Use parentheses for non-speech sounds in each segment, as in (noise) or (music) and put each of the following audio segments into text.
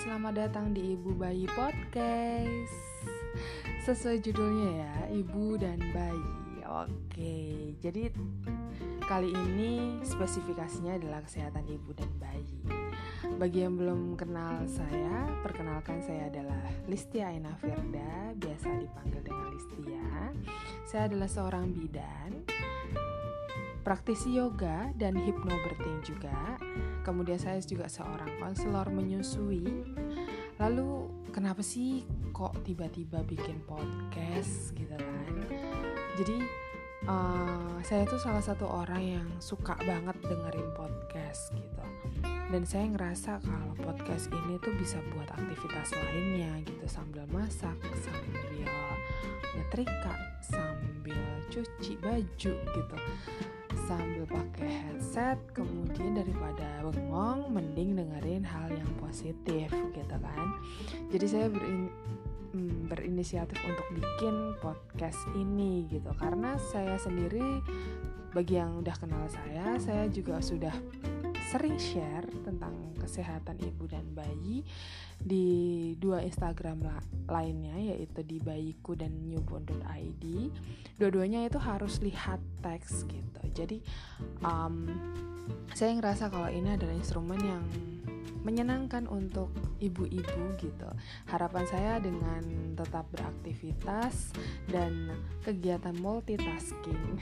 selamat datang di Ibu Bayi Podcast. Sesuai judulnya ya, Ibu dan Bayi. Oke, jadi kali ini spesifikasinya adalah kesehatan ibu dan bayi. Bagi yang belum kenal saya, perkenalkan saya adalah Listia Aina Firda, biasa dipanggil dengan Listia. Saya adalah seorang bidan, praktisi yoga dan hipnobirthing juga. Kemudian saya juga seorang konselor menyusui. Lalu kenapa sih kok tiba-tiba bikin podcast gitu kan? Jadi uh, saya tuh salah satu orang yang suka banget dengerin podcast gitu. Dan saya ngerasa kalau podcast ini tuh bisa buat aktivitas lainnya gitu sambil masak, sambil nyetrika, sambil cuci baju gitu sambil pakai headset kemudian daripada bengong mending dengerin hal yang positif gitu kan. Jadi saya berin, mm, berinisiatif untuk bikin podcast ini gitu. Karena saya sendiri bagi yang udah kenal saya saya juga sudah sering share tentang kesehatan ibu dan bayi di dua Instagram la lainnya yaitu di bayiku dan newborn.id. Dua-duanya itu harus lihat teks gitu. Jadi um, saya ngerasa kalau ini adalah instrumen yang menyenangkan untuk ibu-ibu gitu. Harapan saya dengan tetap beraktivitas dan kegiatan multitasking.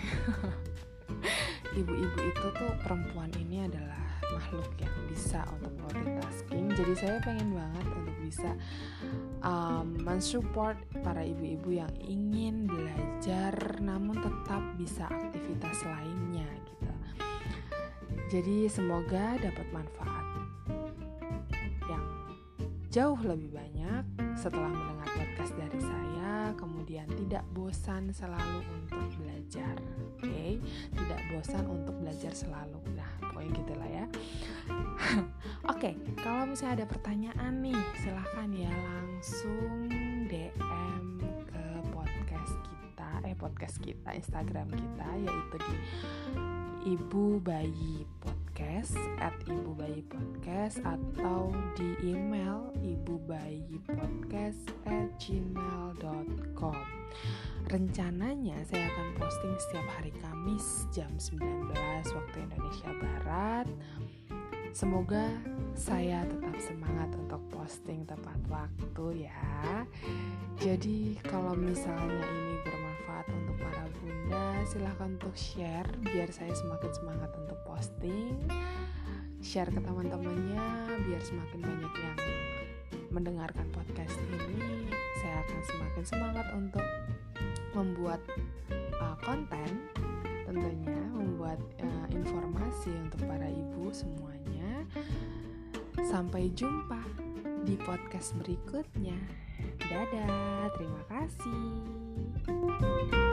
(laughs) Ibu-ibu itu tuh perempuan ini adalah makhluk yang bisa untuk multitasking. Jadi saya pengen banget untuk bisa um, mensupport para ibu-ibu yang ingin belajar namun tetap bisa aktivitas lainnya gitu. Jadi semoga dapat manfaat yang jauh lebih banyak setelah mendengar podcast dari saya. Kemudian tidak bosan selalu untuk belajar oke? Okay? tidak bosan untuk belajar selalu. Nah pokoknya gitu lah ya Oke, okay, kalau misalnya ada pertanyaan nih, silahkan ya langsung DM ke podcast kita, eh podcast kita, Instagram kita, yaitu di Ibu Bayi Podcast at Ibu Bayi Podcast atau di email Ibu Bayi Podcast at gmail.com. Rencananya saya akan posting setiap hari Kamis jam 19 waktu Indonesia Barat Semoga saya tetap semangat untuk posting tepat waktu ya. Jadi kalau misalnya ini bermanfaat untuk para bunda, silahkan untuk share biar saya semakin semangat untuk posting. Share ke teman-temannya biar semakin banyak yang mendengarkan podcast ini. Saya akan semakin semangat untuk membuat uh, konten tentunya membuat uh, informasi untuk para ibu semuanya Sampai jumpa di podcast berikutnya. Dadah, terima kasih.